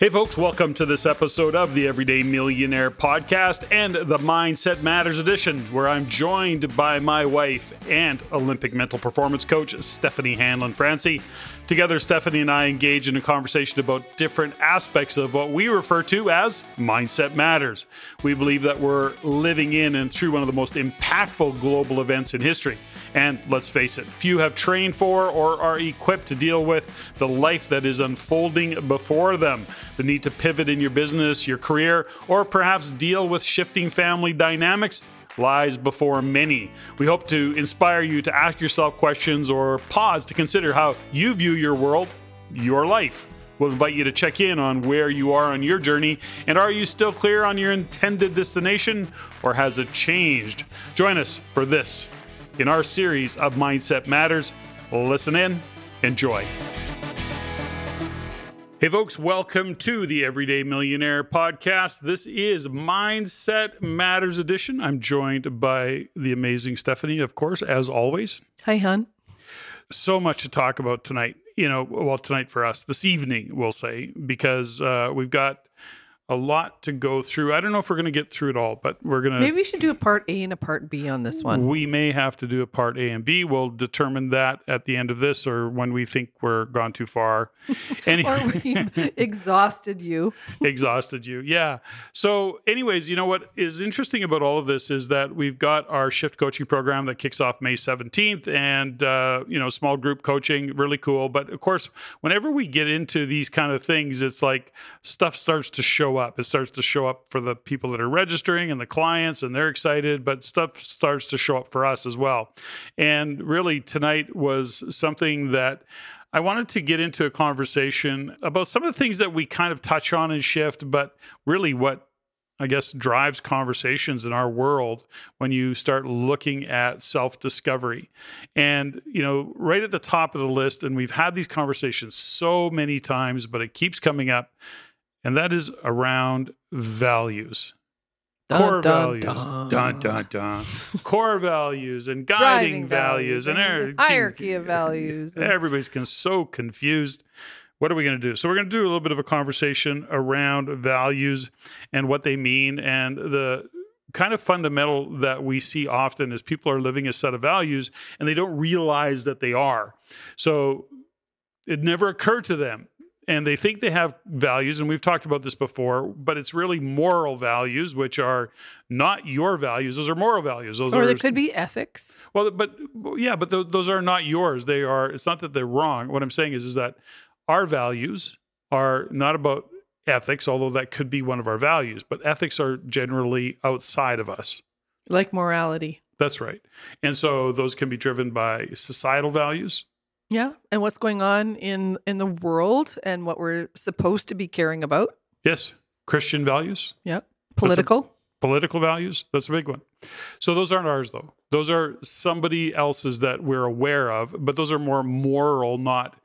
Hey, folks, welcome to this episode of the Everyday Millionaire podcast and the Mindset Matters edition, where I'm joined by my wife and Olympic mental performance coach, Steffany Hanlen Francey. Together, Steffany and I engage in a conversation about different aspects of what we refer to as Mindset Matters. We believe that we're living in and through one of the most impactful global events in history. And let's face it, few have trained for or are equipped to deal with the life that is unfolding before them. The need to pivot in your business, your career, or perhaps deal with shifting family dynamics lies before many. We hope to inspire you to ask yourself questions or pause to consider how you view your world, your life. We'll invite you to check in on where you are on your journey and are you still clear on your intended destination or has it changed? Join us for this in our series of Mindset Matters. Listen in, enjoy. Hey, folks, welcome to the Everyday Millionaire podcast. This is Mindset Matters Edition. I'm joined by the amazing Steffany, of course, as always. Hi, hon. So much to talk about tonight. You know, well, tonight for us, this evening, we'll say, because uh, we've got a lot to go through. I don't know if we're going to get through it all, but we're going to. Maybe we should do a part A and a part B on this one. We may have to do a part A and B. We'll determine that at the end of this or when we think we're gone too far. Any- or we exhausted you. exhausted you. Yeah. So, anyways, you know what is interesting about all of this is that we've got our shift coaching program that kicks off May 17th and, uh, you know, small group coaching, really cool. But of course, whenever we get into these kind of things, it's like stuff starts to show up. It starts to show up for the people that are registering and the clients, and they're excited, but stuff starts to show up for us as well. And really, tonight was something that I wanted to get into a conversation about some of the things that we kind of touch on and Shift, but really what I guess drives conversations in our world when you start looking at self discovery. And, you know, right at the top of the list, and we've had these conversations so many times, but it keeps coming up and that is around values. Dun, core dun, values, dun. dun dun dun. core values and guiding Driving values, and, and er- hierarchy of values. Everybody's con- so confused. What are we going to do? So we're going to do a little bit of a conversation around values and what they mean, and the kind of fundamental that we see often is people are living a set of values and they don't realize that they are. So it never occurred to them and they think they have values and we've talked about this before but it's really moral values which are not your values. Those are moral values. Those or are they could be ethics. well but yeah but th- those are not yours. They are it's not that they're wrong. What i'm saying is is that our values are not about ethics although that could be one of our values but ethics are generally outside of us. Like morality. that's right. And so those can be driven by societal values Yeah. And what's going on in in the world and what we're supposed to be caring about. yes. Christian values. Yeah, Political. political values. That's a big one. So those aren't ours though. Those are somebody else's that we're aware of but those are more moral not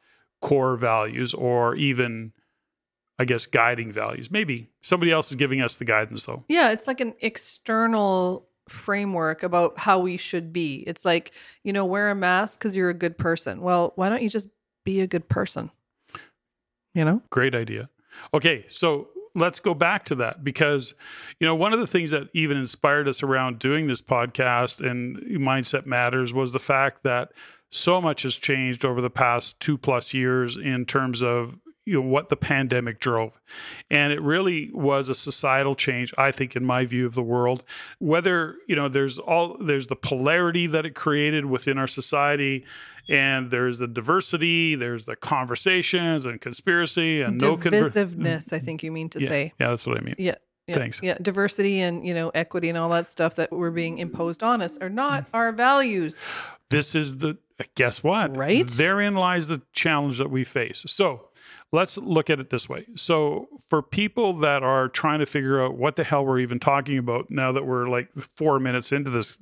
core values or even i guess guiding values. Maybe somebody else is giving us the guidance though. Yeah, it's like an external framework about how we should be. It's like, you know, wear a mask because you're a good person. Well, why don't you just be a good person? You know? great idea okay so let's go back to that because you know one of the things that even inspired us around doing this podcast and mindset matters was the fact that so much has changed over the past two plus years in terms of you know what the pandemic drove and it really was a societal change i think in my view of the world whether you know there's all there's the polarity that it created within our society and there's the diversity there's the conversations and conspiracy and no conver- Divisiveness, I think you mean to yeah, say. yeah that's what i mean Yeah. Yeah, Thanks. Yeah, diversity and you know equity and all that stuff that we're being imposed on us are not mm. our values. this is the guess what Right? therein lies the challenge that we face so let's look at it this way. So for people that are trying to figure out what the hell we're even talking about now that we're like four minutes into this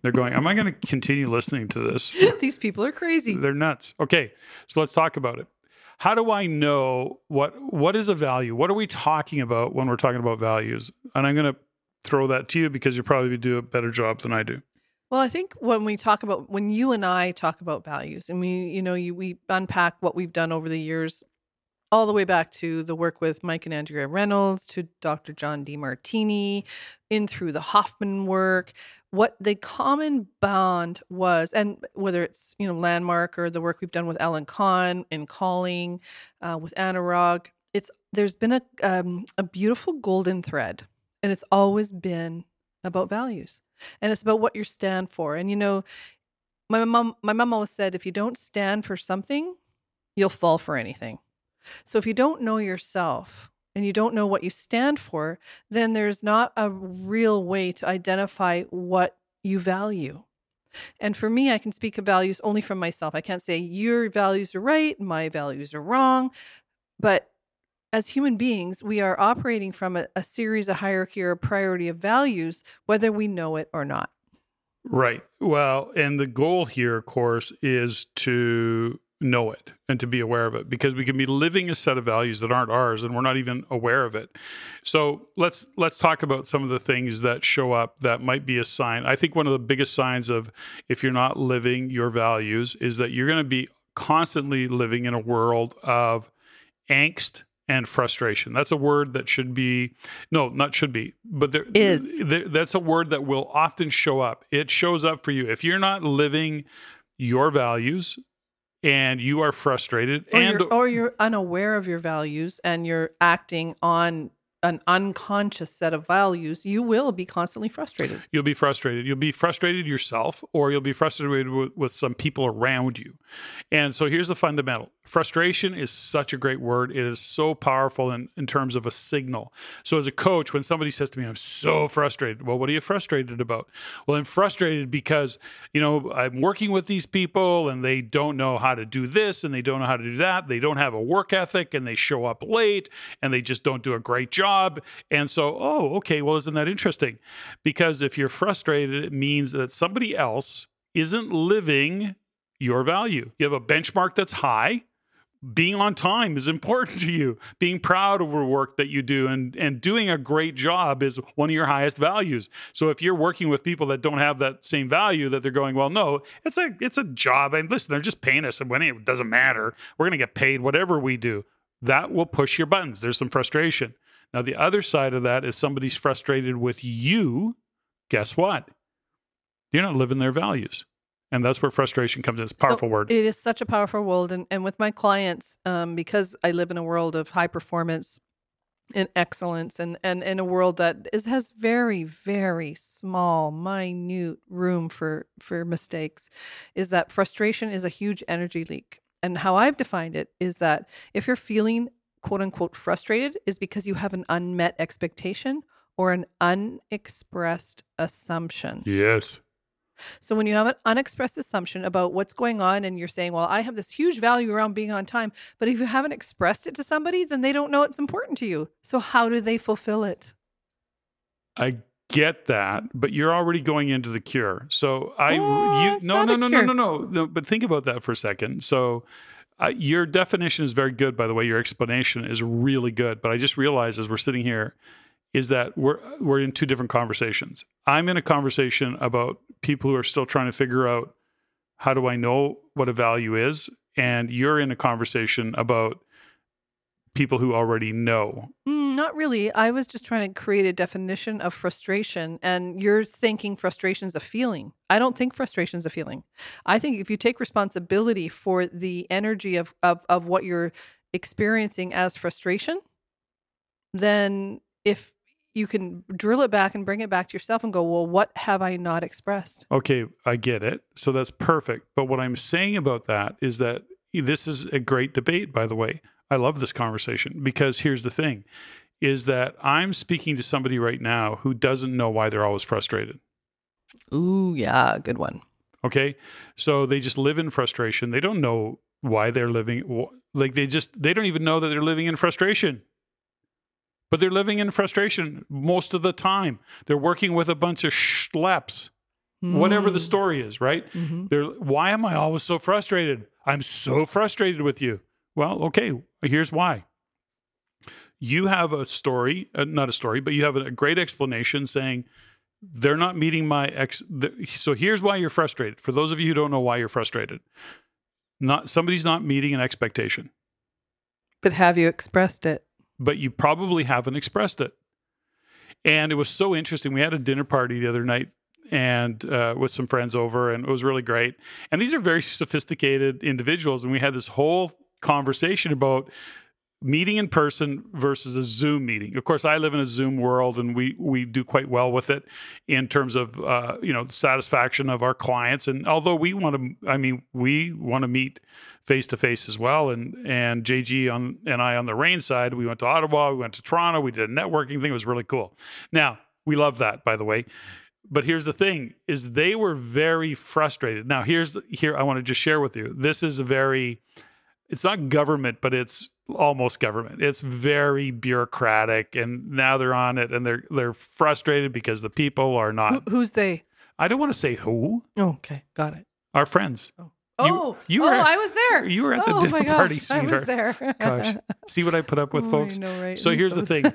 they're going am i going to continue listening to this? These people are crazy. they're nuts. Okay so let's talk about it. How do i know what what is a value? What are we talking about when we're talking about values? And i'm going to throw that to you because you probably do a better job than i do. Well, I think when we talk about when you and I talk about values, and we, you know, you we unpack what we've done over the years all the way back to the work with Mike and Andrea Reynolds, to Dr. John Demartini, in through the Hoffman work. What the common bond was, and whether it's you know landmark or the work we've done with Alan Kahn in calling, uh, with Anurag, it's there's been a um, a beautiful golden thread, and it's always been about values, and it's about what you stand for. And you know, my mom my mom always said, if you don't stand for something, you'll fall for anything. So if you don't know yourself and you don't know what you stand for, then there's not a real way to identify what you value. And for me, I can speak of values only from myself. I can't say your values are right, my values are wrong. But as human beings, we are operating from a, a series, a hierarchy, or a priority of values, whether we know it or not. Right. Well, and the goal here, of course, is to know it and to be aware of it because we can be living a set of values that aren't ours and we're not even aware of it. So let's let's talk about some of the things that show up that might be a sign. I think one of the biggest signs of if you're not living your values is that you're going to be constantly living in a world of angst and frustration. That's a word that should be no, not should be, but there is. There, that's a word that will often show up. It shows up for you if you're not living your values and you are frustrated or and you're, or you're unaware of your values and you're acting on an unconscious set of values, you will be constantly frustrated. You'll be frustrated. You'll be frustrated yourself, or you'll be frustrated with, with, some people around you. And so here's the fundamental frustration is such a great word. It is so powerful in, in terms of a signal. So, as a coach, when somebody says to me, I'm so frustrated, well, what are you frustrated about? Well, I'm frustrated because, you know, I'm working with these people and they don't know how to do this and they don't know how to do that. They don't have a work ethic and they show up late and they just don't do a great job job. And so, oh, okay, well, isn't that interesting? Because if you're frustrated, it means that somebody else isn't living your value. You have a benchmark that's high. Being on time is important to you. Being proud of the work that you do and, and doing a great job is one of your highest values. So if you're working with people that don't have that same value, that they're going, well, no, it's a it's a job. And listen, they're just paying us and when it doesn't matter. We're gonna get paid whatever we do. That will push your buttons. There's some frustration. Now, the other side of that is somebody's frustrated with you. Guess what? You're not living their values. And that's where frustration comes in. It's a powerful so word. It is such a powerful word. And, and with my clients, um, because I live in a world of high performance and excellence and, and in a world that is, has very, very small, minute room for, for mistakes, is that frustration is a huge energy leak. And how I've defined it is that if you're feeling quote unquote frustrated is because you have an unmet expectation or an unexpressed assumption. Yes. So when you have an unexpressed assumption about what's going on and you're saying, well, I have this huge value around being on time, but if you haven't expressed it to somebody, then they don't know it's important to you. So how do they fulfill it? I get that, but you're already going into the cure. So I oh, you no no no, no no no no but think about that for a second. So uh, your definition is very good, by the way. Your explanation is really good. But I just realized as we're sitting here, is that we're we're in two different conversations. I'm in a conversation about people who are still trying to figure out how do I know what a value is, and you're in a conversation about people who already know? Mm, not really. I was just trying to create a definition of frustration, and you're thinking frustration is a feeling. I don't think frustration is a feeling. I think if you take responsibility for the energy of, of, of what you're experiencing as frustration, then if you can drill it back and bring it back to yourself and go, well, what have I not expressed? Okay, I get it. So that's perfect. But what I'm saying about that is that this is a great debate, by the way. I love this conversation because here's the thing is that I'm speaking to somebody right now who doesn't know why they're always frustrated. Ooh, yeah, good one. Okay. So they just live in frustration. They don't know why they're living like they just they don't even know that they're living in frustration. But they're living in frustration most of the time. They're working with a bunch of schleps. Mm. Whatever the mm. story is, right? Mm-hmm. They're why am I always so frustrated? I'm so frustrated with you. Well, okay, here's why. You have a story, uh, not a story, but you have a, great explanation saying they're not meeting my ex. The, so here's why you're frustrated. For those of you who don't know why you're frustrated, not somebody's not meeting an expectation. But have you expressed it? but you probably haven't expressed it. And it was so interesting. We had a dinner party the other night and uh, with some friends over, and it was really great. And these are very sophisticated individuals, and we had this whole conversation about meeting in person versus a Zoom meeting. Of course, I live in a Zoom world, and we we do quite well with it in terms of uh, you know the satisfaction of our clients. And although we want to, I mean, we want to meet face to face as well. And and JG on and I on the REIN side, we went to Ottawa, we went to Toronto, we did a networking thing. It was really cool. Now we love that, by the way. But here's the thing: is they were very frustrated. Now here's here I want to just share with you. This is a very it's not government, but it's almost government. It's very bureaucratic, and now they're on it, and they're they're frustrated because the people are not. Who, who's they? I don't want to say who. Oh, okay, got it. Our friends. Oh, You- oh, you oh, were at- I was there. you were at the oh, dinner party, I was there. Gosh, see what I put up with, Oh, folks. know, right? So here's the thing.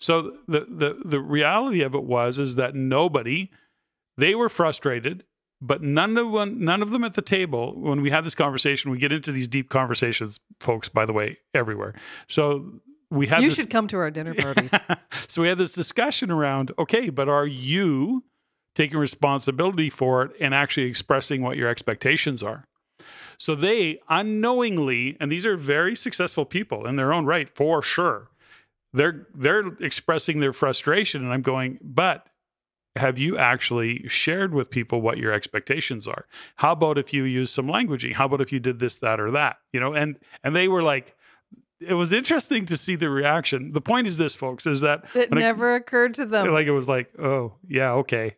So the the the reality of it was is that nobody, they were frustrated, but none of one none of them at the table when we had this conversation. We get into these deep conversations, folks. By the way, everywhere. So we had you this, should come to our dinner parties. so we had this discussion around okay, but are you taking responsibility for it and actually expressing what your expectations are? So they unknowingly, and these are very successful people in their own right, for sure. They're they're expressing their frustration, and I'm going, but have you actually shared with people what your expectations are? How about if you use some languaging? How about if you did this, that, or that? You know, and and they were like, it was interesting to see the reaction. The point is this, folks, is that it when it- never occurred to them. like it was like, oh yeah, okay.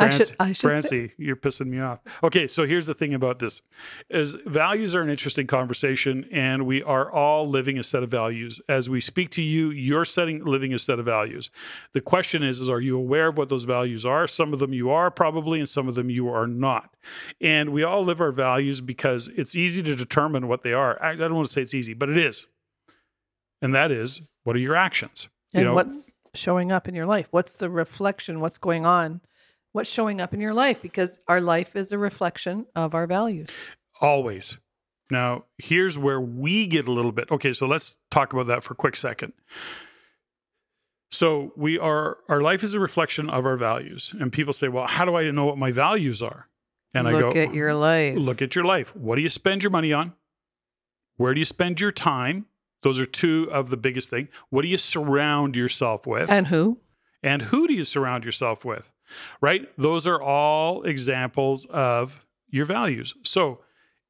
I should- Francey, I should say- you're pissing me off. Okay, so here's the thing about this: is values are an interesting conversation, and we are all living a set of values. As we speak to you, you're setting living a set of values. The question is: is are you aware of what those values are? Some of them you are probably, and some of them you are not. And we all live our values because it's easy to determine what they are. I, I don't want to say it's easy, but it is. And that is, what are your actions? and you know, what's showing up in your life? What's the reflection? What's going on? What's showing up in your life? Because our life is a reflection of our values. Always. Now, here's where we get a little bit. Okay, so let's talk about that for a quick second. So, we are our life is a reflection of our values. And people say, "Well, how do I know what my values are?" And Look I go, "Look at your life. "Look at your life. What do you spend your money on? Where do you spend your time?" Those are two of the biggest thing. What do you surround yourself with? And who? And who do you surround yourself with right? Those are all examples of your values. So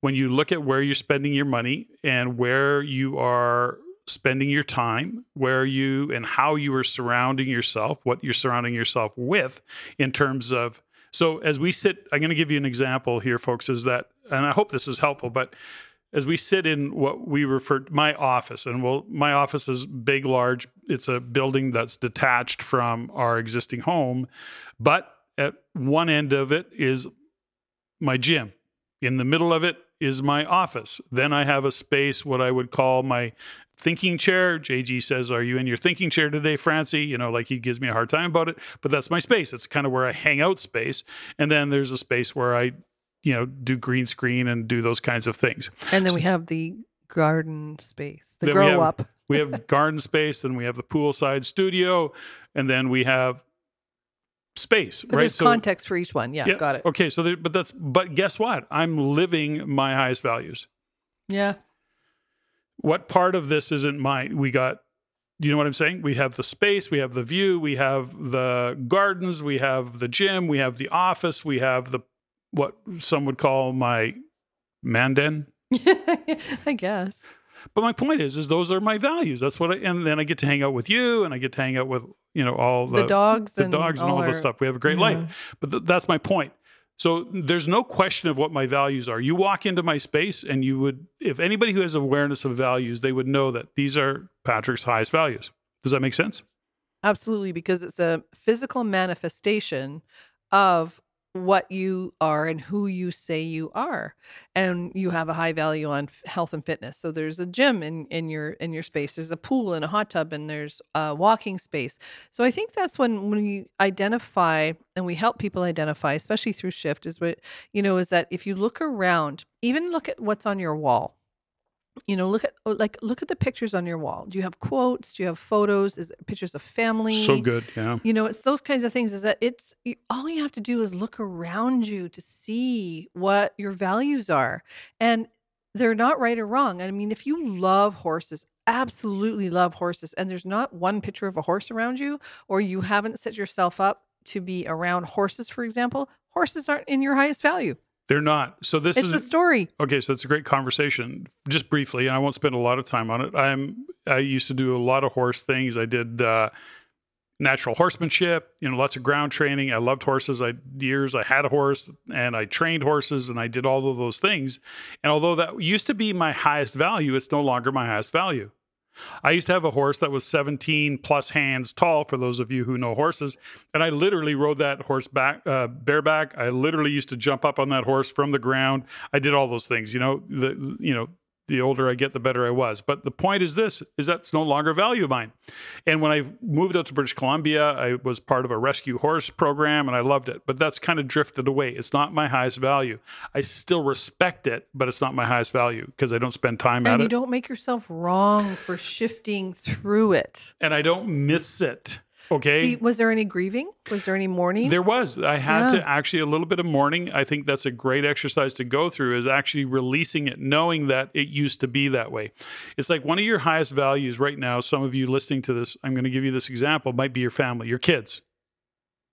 when you look at where you're spending your money and where you are spending your time where you and how you are surrounding yourself what you're surrounding yourself with in terms of so as we sit i'm going to give you an example here folks is that and i hope this is helpful but as we sit in what we refer to my office and well my office is big large it's a building that's detached from our existing home but at one end of it is my gym. In the middle of it is my office. Then i have a space what i would call my thinking chair. Jg says are you in your thinking chair today francey? You know like he gives me a hard time about it but that's my space. It's kind of where i hang out space. And then there's a space where i you know do green screen and do those kinds of things And then we have the garden space, the Then we grow have- up. we have garden space then we have the poolside studio and then we have space But right there's context for each one. Yeah, got it. okay so there, but that's but guess what i'm living my highest values Yeah. what part of this isn't my we got you know what i'm saying we have the space we have the view we have the gardens we have the gym we have the office we have the what some would call my mandan I guess. But my point is, is those are my values. That's what I, and then I get to hang out with you, and I get to hang out with you know all The, the, dogs the and dogs and all our- this stuff. We have a great Yeah. life. But th- that's my point. So there's no question of what my values are. You walk into my space, and you would, if anybody who has awareness of values, they would know that these are Patrick's highest values. Does that make sense? Absolutely, because it's a physical manifestation of what you are and who you say you are and you have a high value on f- health and fitness. So there's a gym in in your in your space there's a pool and a hot tub and there's a walking space. So i think that's when when we identify and we help people identify especially through shift is what you know is that if you look around even look at what's on your wall you know, look at oh, like look at the pictures on your wall. Do you have quotes? Do you have photos? Is it pictures of family? So good. Yeah. You know, it's those kinds of things. Is that it's all you have to do is look around you to see what your values are, and they're not right or wrong. I mean, if you love horses, absolutely love horses, and there's not one picture of a horse around you, or you haven't set yourself up to be around horses, for example, horses aren't in your highest value. They're not. So this It's is a story. Okay, so it's a great conversation. Just briefly, and I won't spend a lot of time on it. I'm I used to do a lot of horse things. I did uh, natural horsemanship, you know, lots of ground training. I loved horses. I years I had a horse and I trained horses and I did all of those things. And although that used to be my highest value, it's no longer my highest value. I used to have a horse that was 17 plus hands tall, for those of you who know horses. And I literally rode that horse back, uh, bareback. I literally used to jump up on that horse from the ground. I did all those things, you know, the, you know, the older I get, the better I was. But the point is this: is that's no longer a value of mine. And when I moved out to British Columbia, I was part of a rescue horse program, and I loved it. But that's kind of drifted away. It's not my highest value. I still respect it, but it's not my highest value because I don't spend time at it. And you don't make yourself wrong for shifting through it. and I don't miss it. Okay. See, was there any grieving? Was there any mourning? There was. I had Yeah. to actually a little bit of mourning. I think that's a great exercise to go through is actually releasing it, knowing that it used to be that way. It's like one of your highest values right now. Some of you listening to this, I'm going to give you this example, might be your family, your kids.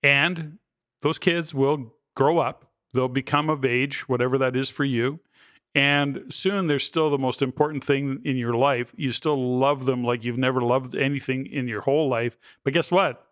And those kids will grow up, they'll become of age, whatever that is for you. And soon they're still the most important thing in your life. You still love them like you've never loved anything in your whole life. But guess what?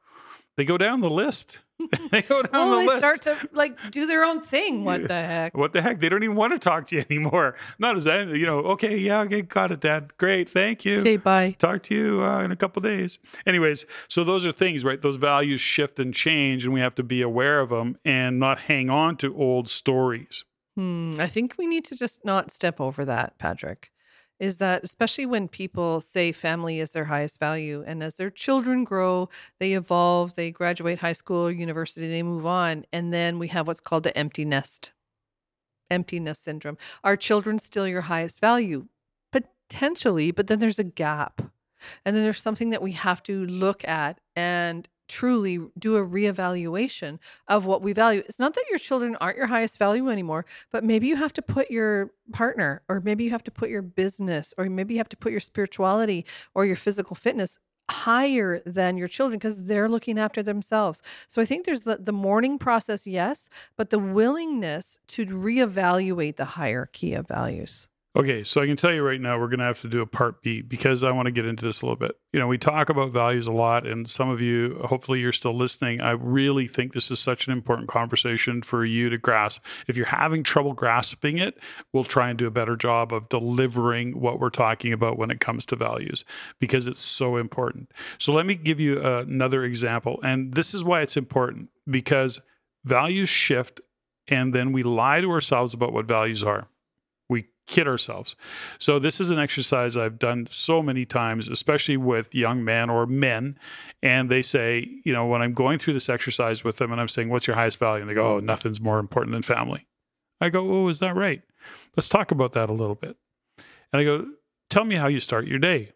They go down the list. they go down well, the they list. start to like do their own thing. What the heck? what the heck? They don't even want to talk to you anymore. Not as that, you know, okay, yeah, okay, got it, Dad. Great, thank you. Okay, bye. Talk to you uh, in a couple days. Anyways, so those are things, right? Those values shift and change, and we have to be aware of them and not hang on to old stories. Hmm, I think we need to just not step over that, Patrick. Is that especially when people say family is their highest value, and as their children grow, they evolve, they graduate high school, university, they move on, and then we have what's called the empty nest, empty nest syndrome. Are children still your highest value? Potentially, but then there's a gap, and then there's something that we have to look at and truly do a reevaluation of what we value. It's not that your children aren't your highest value anymore, but maybe you have to put your partner, or maybe you have to put your business, or maybe you have to put your spirituality or your physical fitness higher than your children because they're looking after themselves. So I think there's the, the mourning process, yes, but the willingness to reevaluate the hierarchy of values. Okay, so I can tell you right now, we're going to have to do a part B because I want to get into this a little bit. You know, we talk about values a lot, and some of you, hopefully, you're still listening. I really think this is such an important conversation for you to grasp. If you're having trouble grasping it, we'll try and do a better job of delivering what we're talking about when it comes to values because it's so important. So, let me give you uh, another example. And this is why it's important because values shift, and then we lie to ourselves about what values are. Kid ourselves. So this is an exercise I've done so many times, especially with young men or men. And they say, you know, when I'm going through this exercise with them and I'm saying, what's your highest value? And they go, oh, nothing's more important than family. I go, oh, is that right? Let's talk about that a little bit. And I go, tell me how you start your day.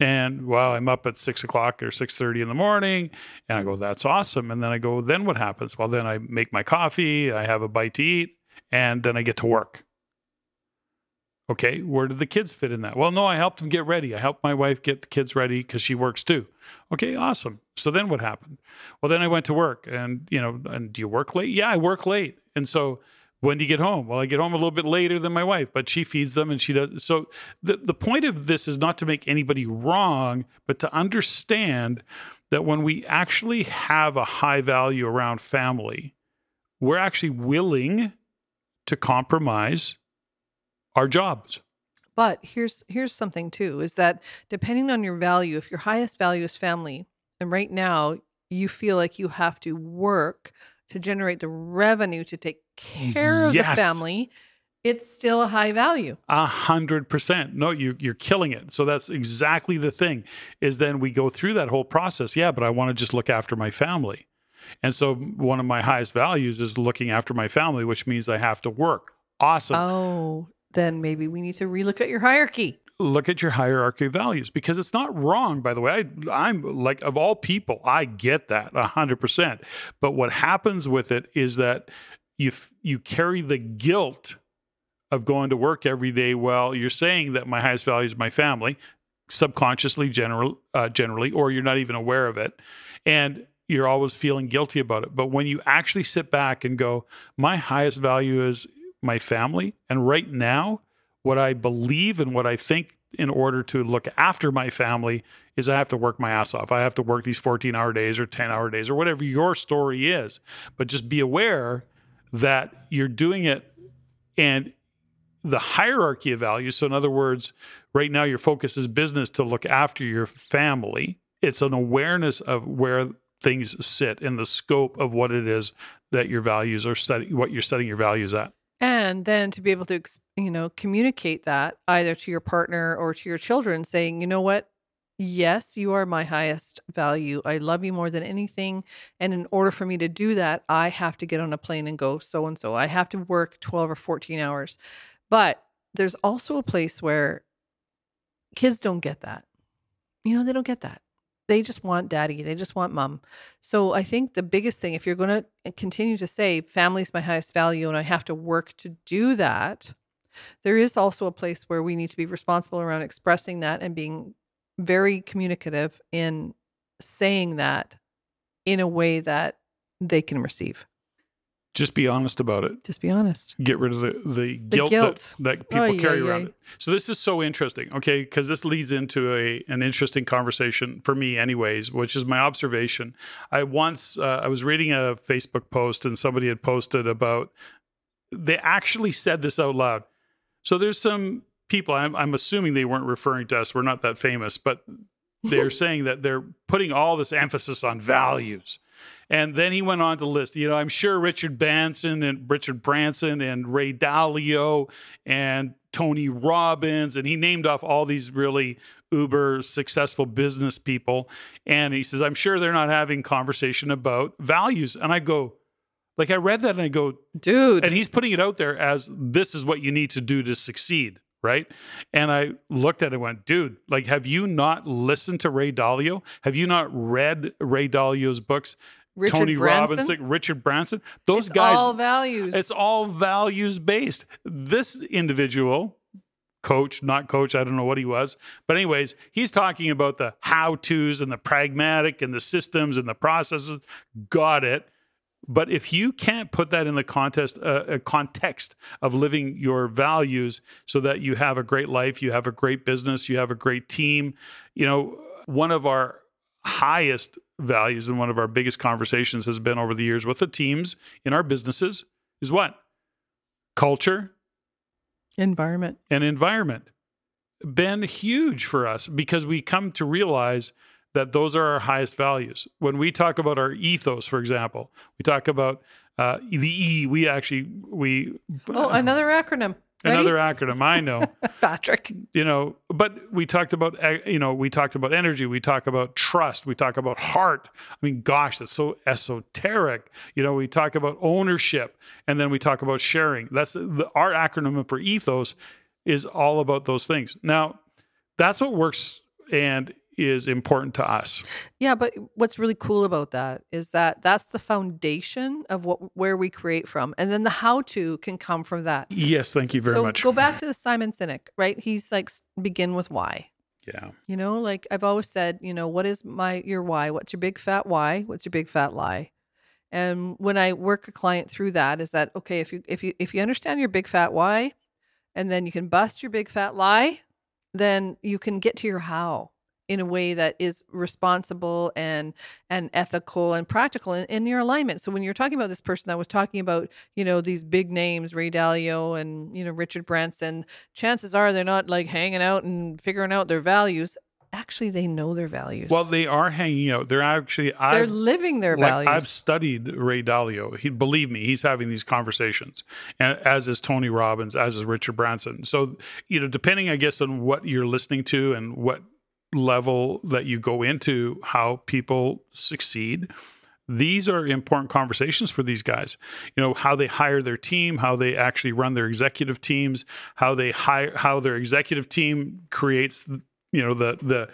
And well, I'm up at six o'clock or six thirty in the morning, and I go, "That's awesome." And then I go, "Then what happens?" Well, then I make my coffee, I have a bite to eat, and then I get to work. Okay, where did the kids fit in that? Well, no, I helped them get ready. I helped my wife get the kids ready because she works too. Okay, awesome. So then what happened? Well, then I went to work, and you know, and do you work late? Yeah, I work late, and so when do you get home? Well, I get home a little bit later than my wife, but she feeds them and she does. So the, the point of this is not to make anybody wrong, but to understand that when we actually have a high value around family, we're actually willing to compromise our jobs. But here's here's something too is that depending on your value, if your highest value is family, and right now you feel like you have to work to generate the revenue to take care of Yes. the family, it's still a high value. A hundred percent. No, you you're killing it. So that's exactly the thing. Is then we go through that whole process. Yeah, but I want to just look after my family. And so one of my highest values is looking after my family, which means I have to work. Awesome. Oh, then maybe we need to relook at your hierarchy. look at your hierarchy of values because it's not wrong by the way. I, i'm like of all people i get that 100% but what happens with it is that you f- you carry the guilt of going to work every day well you're saying that my highest value is my family subconsciously general uh, generally or you're not even aware of it and you're always feeling guilty about it. But when you actually sit back and go my highest value is my family and right now what I believe and what I think in order to look after my family is I have to work my ass off. I have to work these 14 hour days or 10 hour days or whatever your story is. But just be aware that you're doing it and the hierarchy of values. So, in other words, right now your focus is business to look after your family. It's an awareness of where things sit in the scope of what it is that your values are setting, what you're setting your values at and then to be able to you know communicate that either to your partner or to your children saying you know what? Yes you are my highest value. I love you more than anything. And in order for me to do that i have to get on a plane and go so and so. I have to work 12 or 14 hours. But there's also a place where kids don't get that. You know they don't get that they just want daddy. They just want mom. So I think the biggest thing, if you're going to eh, continue to say family is my highest value and I have to work to do that, there is also a place where we need to be responsible around expressing that and being very communicative in saying that in a way that they can receive. Just be honest about it. Just be honest. Get rid of the, the, guilt, guilt. That, that people oh, carry yeah, around yeah. it. So this is so interesting, okay? Because this leads into a an interesting conversation for me, anyways, which is my observation. I once uh, I was reading a Facebook post and somebody had posted about they actually said this out loud. So there's some people. I'm, I'm assuming they weren't referring to us. We're not that famous, but they're saying that they're putting all this emphasis on values and then he went on to list, you know, I'm sure Richard Branson and Richard Branson and Ray Dalio and Tony Robbins, and he named off all these really uber successful business people. And he says, I'm sure they're not having conversation about values. And I go, like I read that and I go, dude. And he's putting it out there as this is what you need to do to succeed right? And I looked at it and went, dude, like, have you not listened to Ray Dalio? Have you not read Ray Dalio's books? Richard Tony Branson? Robbins, Richard Branson. Those it's guys. All values. It's all values based. This individual, coach, not coach, I don't know what he was, but anyways, he's talking about the how tos and the pragmatic and the systems and the processes. Got it. But if you can't put that in the contest, uh, a context of living your values, so that you have a great life, you have a great business, you have a great team, you know, one of our highest values and one of our biggest conversations has been over the years with the teams in our businesses is what? Culture, environment, and environment. Been huge for us because we come to realize that those are our highest values. When we talk about our ethos, for example, we talk about uh, the E. We actually we oh another acronym Ready? Another acronym, I know. Patrick. You know, but we talked about eh, you know, we talked about energy, we talk about trust, we talk about heart. I mean, gosh, that's so esoteric. You know, we talk about ownership and then we talk about sharing. That's the, our acronym for ethos is all about those things. Now, that's what works and is important to us. Yeah, but what's really cool about that is that that's the foundation of what where we create from, and then the how to can come from that. Yes, thank you very so much. Go back to the Simon Sinek, right? He's like begin with why. Yeah. You know, like I've always said, you know, what is my your why? What's your big fat why? What's your big fat lie? And when I work a client through that, is that okay? If you if you if you understand your big fat why, and then you can bust your big fat lie, then you can get to your how in a way that is responsible and and ethical and practical in, in, your alignment. So when you're talking about this person that was talking about, you know, these big names, Ray Dalio and you know Richard Branson, chances are they're not like hanging out and figuring out their values. Actually, they know their values. Well, they are hanging out. They're actually they're living their like, values. I've studied Ray Dalio. He believe me, he's having these conversations, and as is Tony Robbins, as is Richard Branson. So you know, depending, I guess, on what you're listening to and what level that you go into how people succeed these are important conversations for these guys. You know, how they hire their team, how they actually run their executive teams, how they hire how their executive team creates you know the the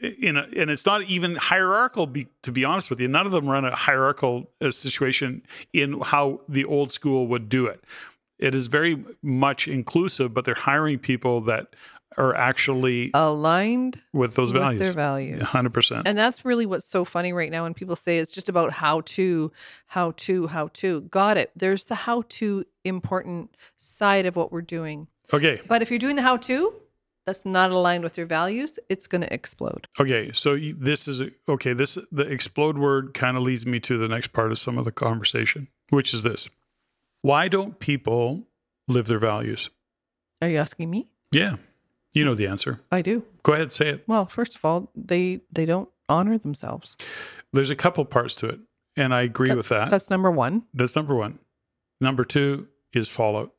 in a, and it's not even hierarchical be, to be honest with you none of them run a hierarchical uh, situation in how the old school would do it it is very much inclusive but they're hiring people that are actually aligned with those with values their values. 100% And that's really what's so funny right now when people say it's just about how to, how to, how to. Got it. There's the how to important side of what we're doing. okay But if you're doing the how to, that's not aligned with your values, it's going to explode. Okay, so this is okay. This the explode word kind of leads me to the next part of some of the conversation, which is this: Why don't people live their values? Are you asking me? Yeah, you know the answer. I do. Go ahead, say it. Well, first of all, they they don't honor themselves. There's a couple parts to it, and I agree with that. That's number 1. That's number one. Number two is fallout.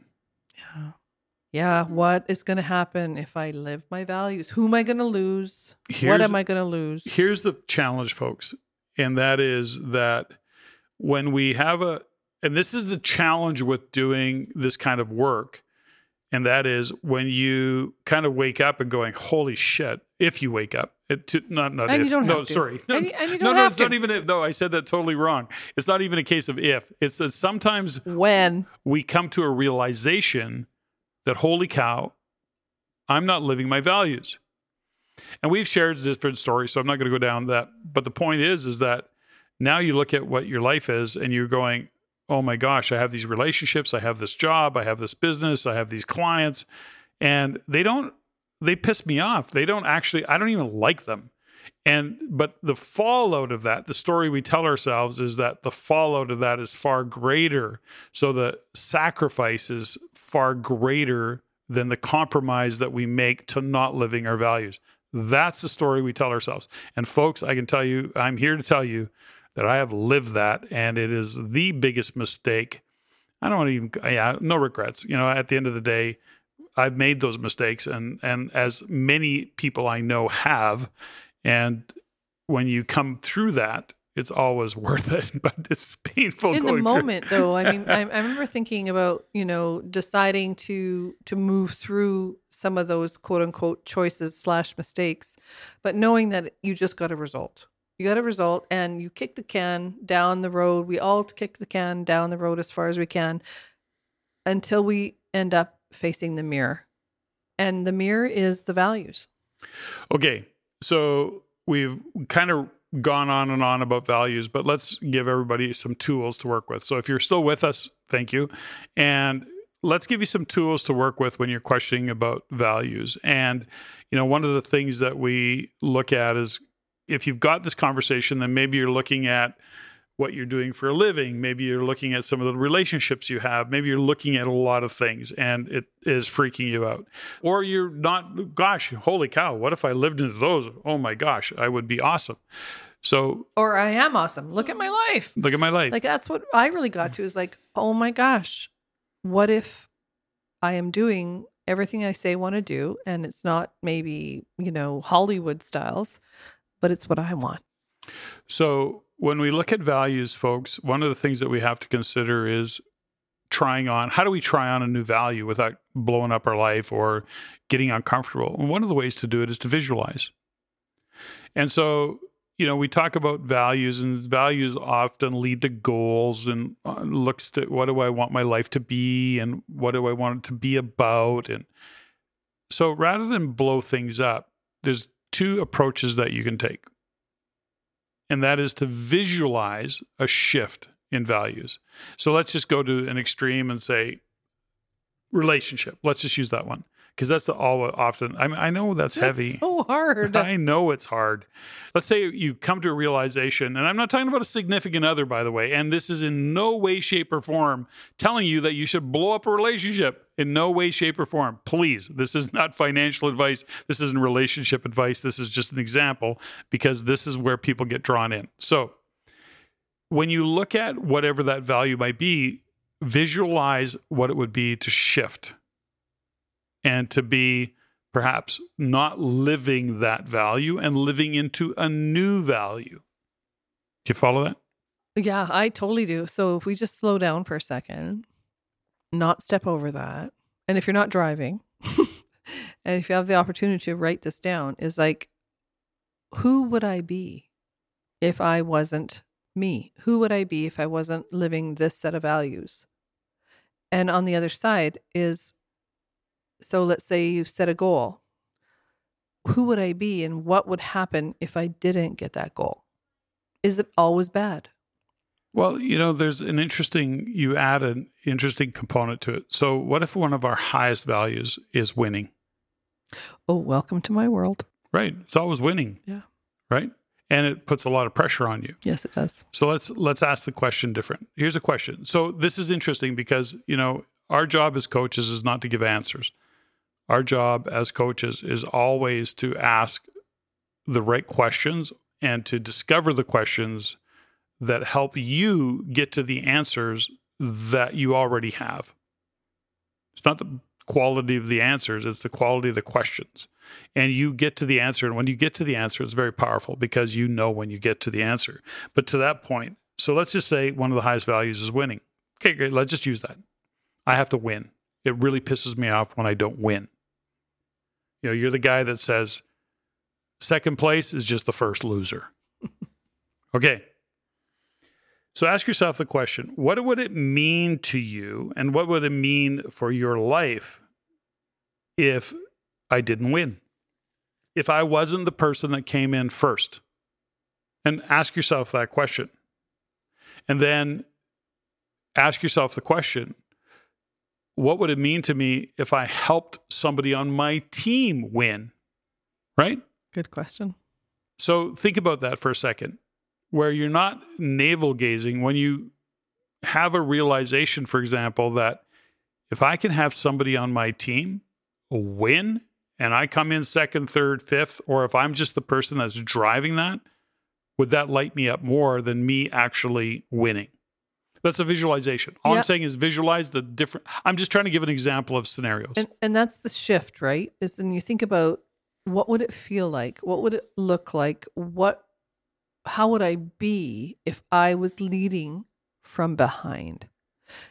Yeah, Yeah. what is going to happen if I live my values? Who am I going to lose? what am I going to lose? Here's the challenge, folks, and that is that when we have a, and this is the challenge with doing this kind of work, and that is when you kind of wake up and going, "Holy shit!" If you wake up, it to, not not And if. you don't no, have to. sorry, no, And and you no, don't no. have It's not even. A, no, I said that totally wrong. It's not even a case of if. It's that sometimes when? we come to a realization that holy cow, I'm not living my values. And we've shared different stories, so I'm not going to go down that. But the point is, is that now you look at what your life is and you're going, oh my gosh, I have these relationships, I have this job, I have this business, I have these clients, and they don't, they piss me off. They don't actually, I don't even like them. And, but the fallout of that, the story we tell ourselves is that the fallout of that is far greater. So the sacrifice is far greater than the compromise that we make to not living our values. That's the story we tell ourselves. And folks, I can tell you, I'm here to tell you that I have lived that, and it is the biggest mistake. I don't even, yeah, no regrets. You know, at the end of the day, I've made those mistakes, and and as many people I know have, and when you come through that, it's always worth it. But it's painful in the going through. moment though i mean I, I remember thinking about you know deciding to to move through some of those quote unquote choices slash mistakes but knowing that you just got a result you got a result and you kick the can down the road we all kick the can down the road as far as we can until we end up facing the mirror and the mirror is the values Okay, so we've kind of gone on and on about values, but let's give everybody some tools to work with. So if you're still with us, thank you. And let's give you some tools to work with when you're questioning about values. And, you know, one of the things that we look at is if you've got this conversation, then maybe you're looking at what you're doing for a living. Maybe you're looking at some of the relationships you have. Maybe you're looking at a lot of things and it is freaking you out. Or you're not, gosh, holy cow, what if I lived into those? Oh my gosh, I would be awesome. So or i am awesome look at my life look at my life. like that's what i really got to is like oh my gosh what if i am doing everything i say I want to do and it's not maybe you know hollywood styles but it's what i want So when we look at values, folks, one of the things that we have to consider is trying on how do we try on a new value without blowing up our life or getting uncomfortable? And one of the ways to do it is to visualize. And so, you know, we talk about values, and values often lead to goals and uh, looks to what do I want my life to be and what do I want it to be about. And so rather than blow things up, there's two approaches that you can take and that is to visualize a shift in values. So let's just go to an extreme and say relationship. Let's just use that one because that's the all often. I mean, I know that's, That's heavy. so hard I know it's hard. Let's say you come to a realization, and I'm not talking about a significant other, by the way, and this is in no way, shape, or form telling you that you should blow up a relationship. In no way, shape, or form. Please, this is not financial advice. This isn't relationship advice. This is just an example because this is where people get drawn in. So, when you look at whatever that value might be, visualize what it would be to shift and to be perhaps not living that value and living into a new value. Do you follow that? Yeah, I totally do. So if we just slow down for a second, not step over that, and if you're not driving, and if you have the opportunity to write this down, is like, who would I be if I wasn't me? Who would I be if I wasn't living this set of values? And on the other side is, so let's say you set a goal. Who would I be and what would happen if I didn't get that goal? Is it always bad? Well, you know, there's an interesting, you add an interesting component to it. So, what if one of our highest values is winning? Oh, welcome to my world. Right. It's always winning. Yeah. Right. And it puts a lot of pressure on you. Yes, it does. So let's let's ask the question different. Here's a question. So this is interesting because, you know, our job as coaches is not to give answers. Our job as coaches is always to ask the right questions and to discover the questions that help you get to the answers that you already have. It's not the quality of the answers, it's the quality of the questions. And you get to the answer. And when you get to the answer, it's very powerful because you know when you get to the answer. But to that point, so let's just say one of the highest values is winning. Okay, great. Let's just use that. I have to win. It really pisses me off when I don't win. You know, you're the guy that says second place is just the first loser. okay. So ask yourself the question what would it mean to you and what would it mean for your life if I didn't win? If I wasn't the person that came in first? And ask yourself that question. And then ask yourself the question what would it mean to me if I helped somebody on my team win? Right? Good question. So think about that for a second where you're not navel gazing when you have a realization, for example, that if I can have somebody on my team win and I come in second, third, fifth, or if I'm just the person that's driving that, would that light me up more than me actually winning? That's a visualization. All yep. I'm saying is visualize the different. I'm just trying to give an example of scenarios. And, and that's the shift, right? Is then you think about what would it feel like? What would it look like? What how would I be if I was leading from behind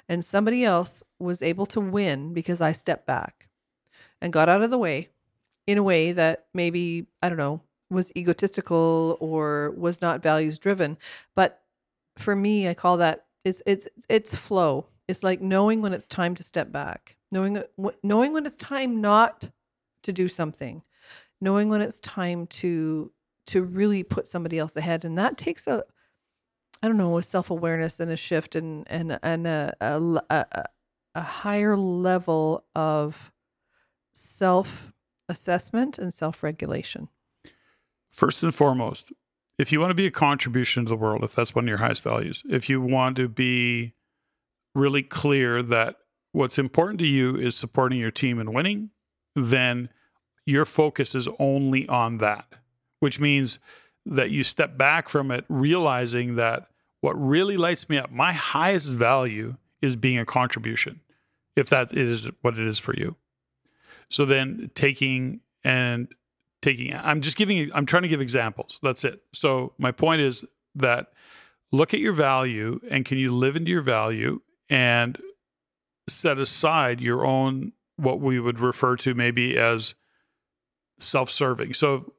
and somebody else was able to win because I stepped back and got out of the way in a way that maybe, I don't know, was egotistical or was not values driven. But for me, I call that it's it's it's flow. It's like knowing when it's time to step back, knowing knowing when it's time not to do something, knowing when it's time to to really put somebody else ahead and that takes a i don't know a self-awareness and a shift and and and a a, a, a higher level of self assessment and self-regulation first and foremost if you want to be a contribution to the world if that's one of your highest values if you want to be really clear that what's important to you is supporting your team and winning then your focus is only on that which means that you step back from it, realizing that what really lights me up, my highest value is being a contribution, if that is what it is for you. So then taking and taking, I'm just giving, I'm trying to give examples. That's it. So my point is that look at your value and can you live into your value and set aside your own, what we would refer to maybe as self serving. So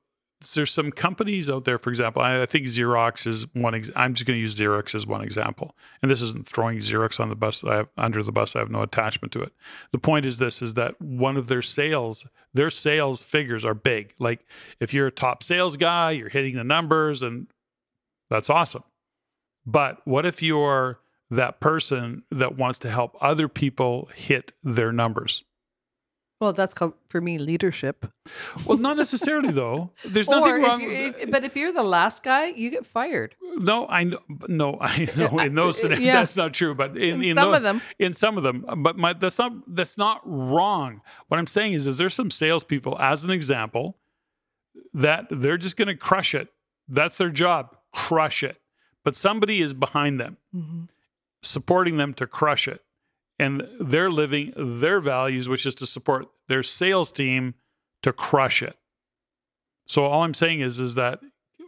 there's some companies out there, for example, I, I think Xerox is one. Ex- I'm just going to use Xerox as one example, and this isn't throwing Xerox on the bus. I have, under the bus. I have no attachment to it. The point is this: is that one of their sales, their sales figures are big. Like if you're a top sales guy, you're hitting the numbers, and that's awesome. But what if you're that person that wants to help other people hit their numbers? Well, that's called for me leadership. Well, not necessarily though. There's nothing wrong. If but if you're the last guy, you get fired. No, I know. No, I know. In those scenarios, yeah. that's not true. But in, in, in some those, of them, in some of them, but my, that's not that's not wrong. What I'm saying is, is there's some salespeople, as an example, that they're just going to crush it. That's their job, crush it. But somebody is behind them, mm-hmm. supporting them to crush it and they're living their values, which is to support their sales team to crush it. So all I'm saying is is that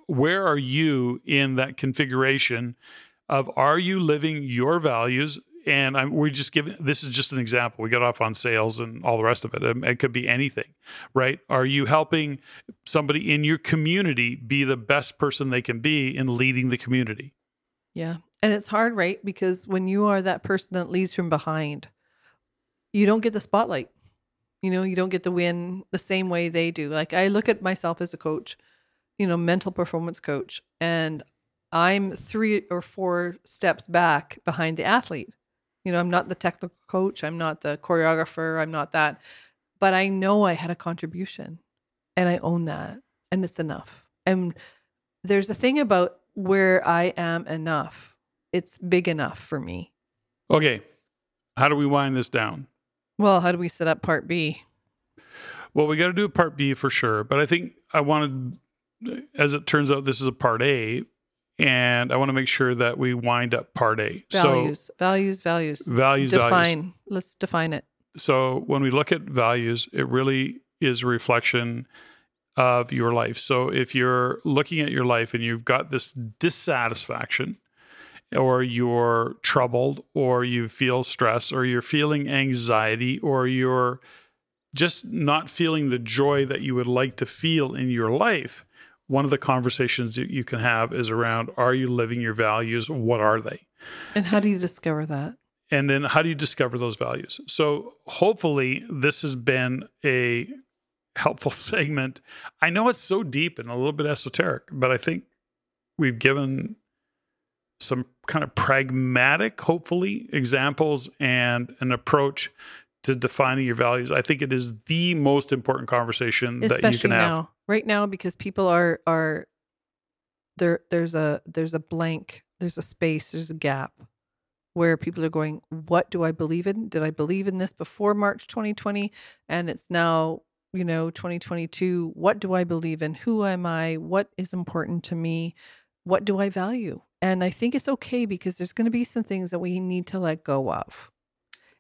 where are you in that configuration of are you living your values? And I'm, we're just giving this is just an example. We got off on sales and all the rest of it. It, it could be anything right? Are you helping somebody in your community be the best person they can be in leading the community Yeah. And it's hard, right? Because when you are that person that leads from behind, you don't get the spotlight. You know, you don't get the win the same way they do. Like I look at myself as a coach, you know, mental performance coach, and I'm three or four steps back behind the athlete. You know, I'm not the technical coach, I'm not the choreographer, I'm not that, but I know I had a contribution and I own that and it's enough. And there's a thing about where I am enough. It's big enough for me. okay how do we wind this down Well, how do we set up part B? Well, we got to do a part B for sure, but I think I wanted, as it turns out, this is a part A, and I want to make sure that we wind up part A. Values, values, values. Values, define. values. Let's define it. So when we look at values, it really is a reflection of your life. So if you're looking at your life and you've got this dissatisfaction, or you're troubled, or you feel stress, or you're feeling anxiety, or you're just not feeling the joy that you would like to feel in your life, one of the conversations that you can have is around are you living your values? What are they? And how do you discover that? And then how do you discover those values? So hopefully this has been a helpful segment. I know it's so deep and a little bit esoteric, but I think we've given some kind of pragmatic, hopefully, examples and an approach to defining your values. I think it is the most important conversation that you Especially can have. now, right now, because people are are there. There's a there's a blank. There's a space. There's a gap where people are going. What do I believe in? Did I believe in this before March 2020? And it's now you know 2022. What do I believe in? Who am I? What is important to me? What do I value? And I think it's okay because there's going to be some things that we need to let go of.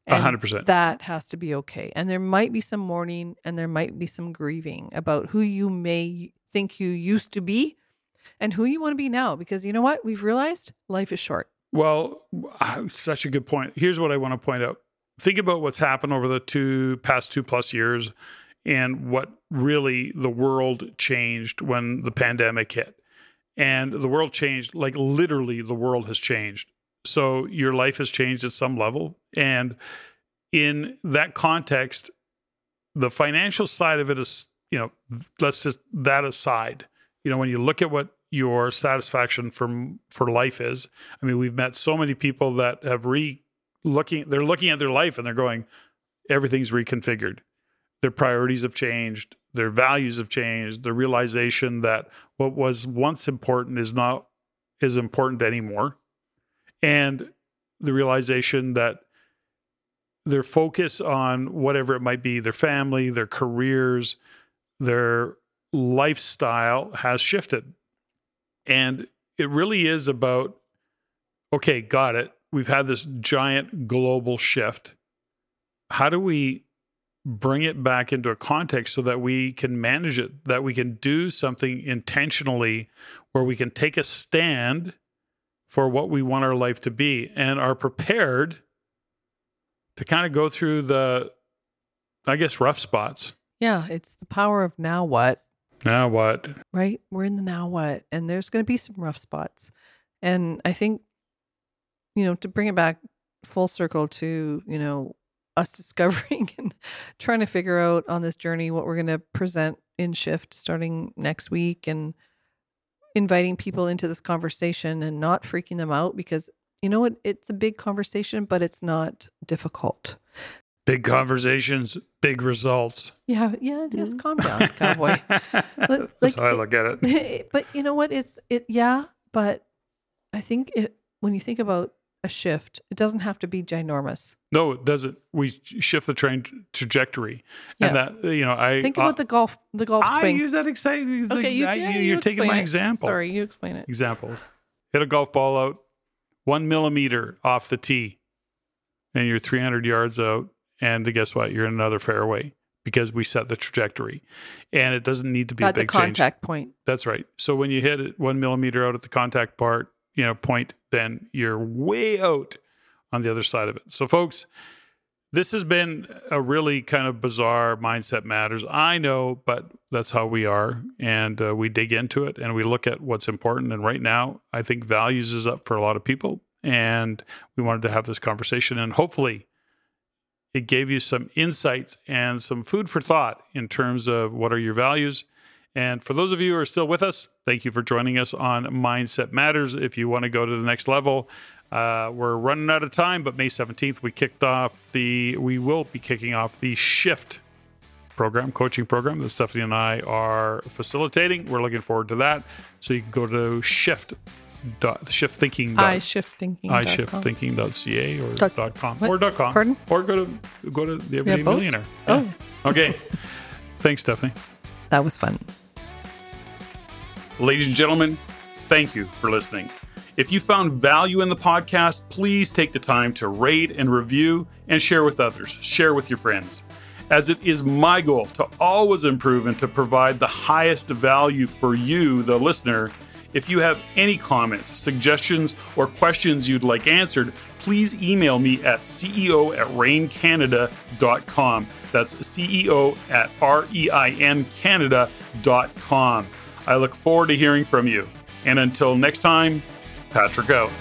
And hundred percent. that has to be okay. And there might be some mourning and there might be some grieving about who you may think you used to be and who you want to be now. Because you know what? We've realized life is short. Well, ah, such a good point. Here's what I want to point out. Think about what's happened over the two past two plus years and what really the world changed when the pandemic hit. And the world changed, like literally, the world has changed. So your life has changed at some level. And in that context, the financial side of it is, you know, let's just that aside. You know, when you look at what your satisfaction from for life is, I mean, we've met so many people that have re looking, they're looking at their life and they're going, everything's reconfigured. Their priorities have changed, their values have changed, the realization that what was once important is not as important anymore. And the realization that their focus on whatever it might be, their family, their careers, their lifestyle has shifted. And it really is about okay, got it. We've had this giant global shift. How do we bring it back into a context so that we can manage it, that we can do something intentionally where we can take a stand for what we want our life to be and are prepared to kind of go through the, I guess, rough spots. Yeah, it's the power of now what, Now what? right? We're in the now what, and there's going to be some rough spots. And I think, you know, to bring it back full circle to, you know, us discovering and trying to figure out on this journey what we're going to present in shift starting next week and inviting people into this conversation and not freaking them out because you know what it's a big conversation but it's not difficult Big conversations, big results. yeah yeah it is mm-hmm. calm down cowboy That's like, how I look at it. but you know what it's it yeah but i think it when you think about a shift it doesn't have to be ginormous No, it doesn't. We shift the train trajectory, and that you know, I think uh, about the golf the golf I swing use that exciting. okay you, I, yeah, you, are taking my it. example. sorry you explain it Example: hit a golf ball out one millimeter off the tee, and you're 300 yards out, and guess what? You're in another fairway because we set the trajectory, and it doesn't need to be at a the big change. contact point That's right. So when you hit it one millimeter out at the contact part, you know point, then you're way out on the other side of it. So, folks, this has been a really kind of bizarre mindset matters. I know, but that's how we are, and uh, we dig into it and we look at what's important. And right now, I think values is up for a lot of people, and we wanted to have this conversation, and hopefully. It gave you some insights and some food for thought in terms of what are your values and for those of you who are still with us, thank you for joining us on Mindset Matters. If you want to go to the next level, uh, we're running out of time, but May 17th, we kicked off the, we will be kicking off the Shift program, coaching program that Steffany and I are facilitating. We're looking forward to that. So you can go to Shift. Dot, shift thinking I shift thinking I shift thinking.ca or Dot- dot com what? or dot com Pardon? or go to go to the everyday both? millionaire Oh, okay thanks steffany that was fun. Ladies and gentlemen, thank you for listening. If you found value in the podcast, please take the time to rate and review and share with others. Share with your friends. As it is my goal to always improve and to provide the highest value for you, the listener. If you have any comments, suggestions, or questions you'd like answered, please email me at ceo at reincanada.com. That's CEO at R I look forward to hearing from you. And until next time, Patrick out.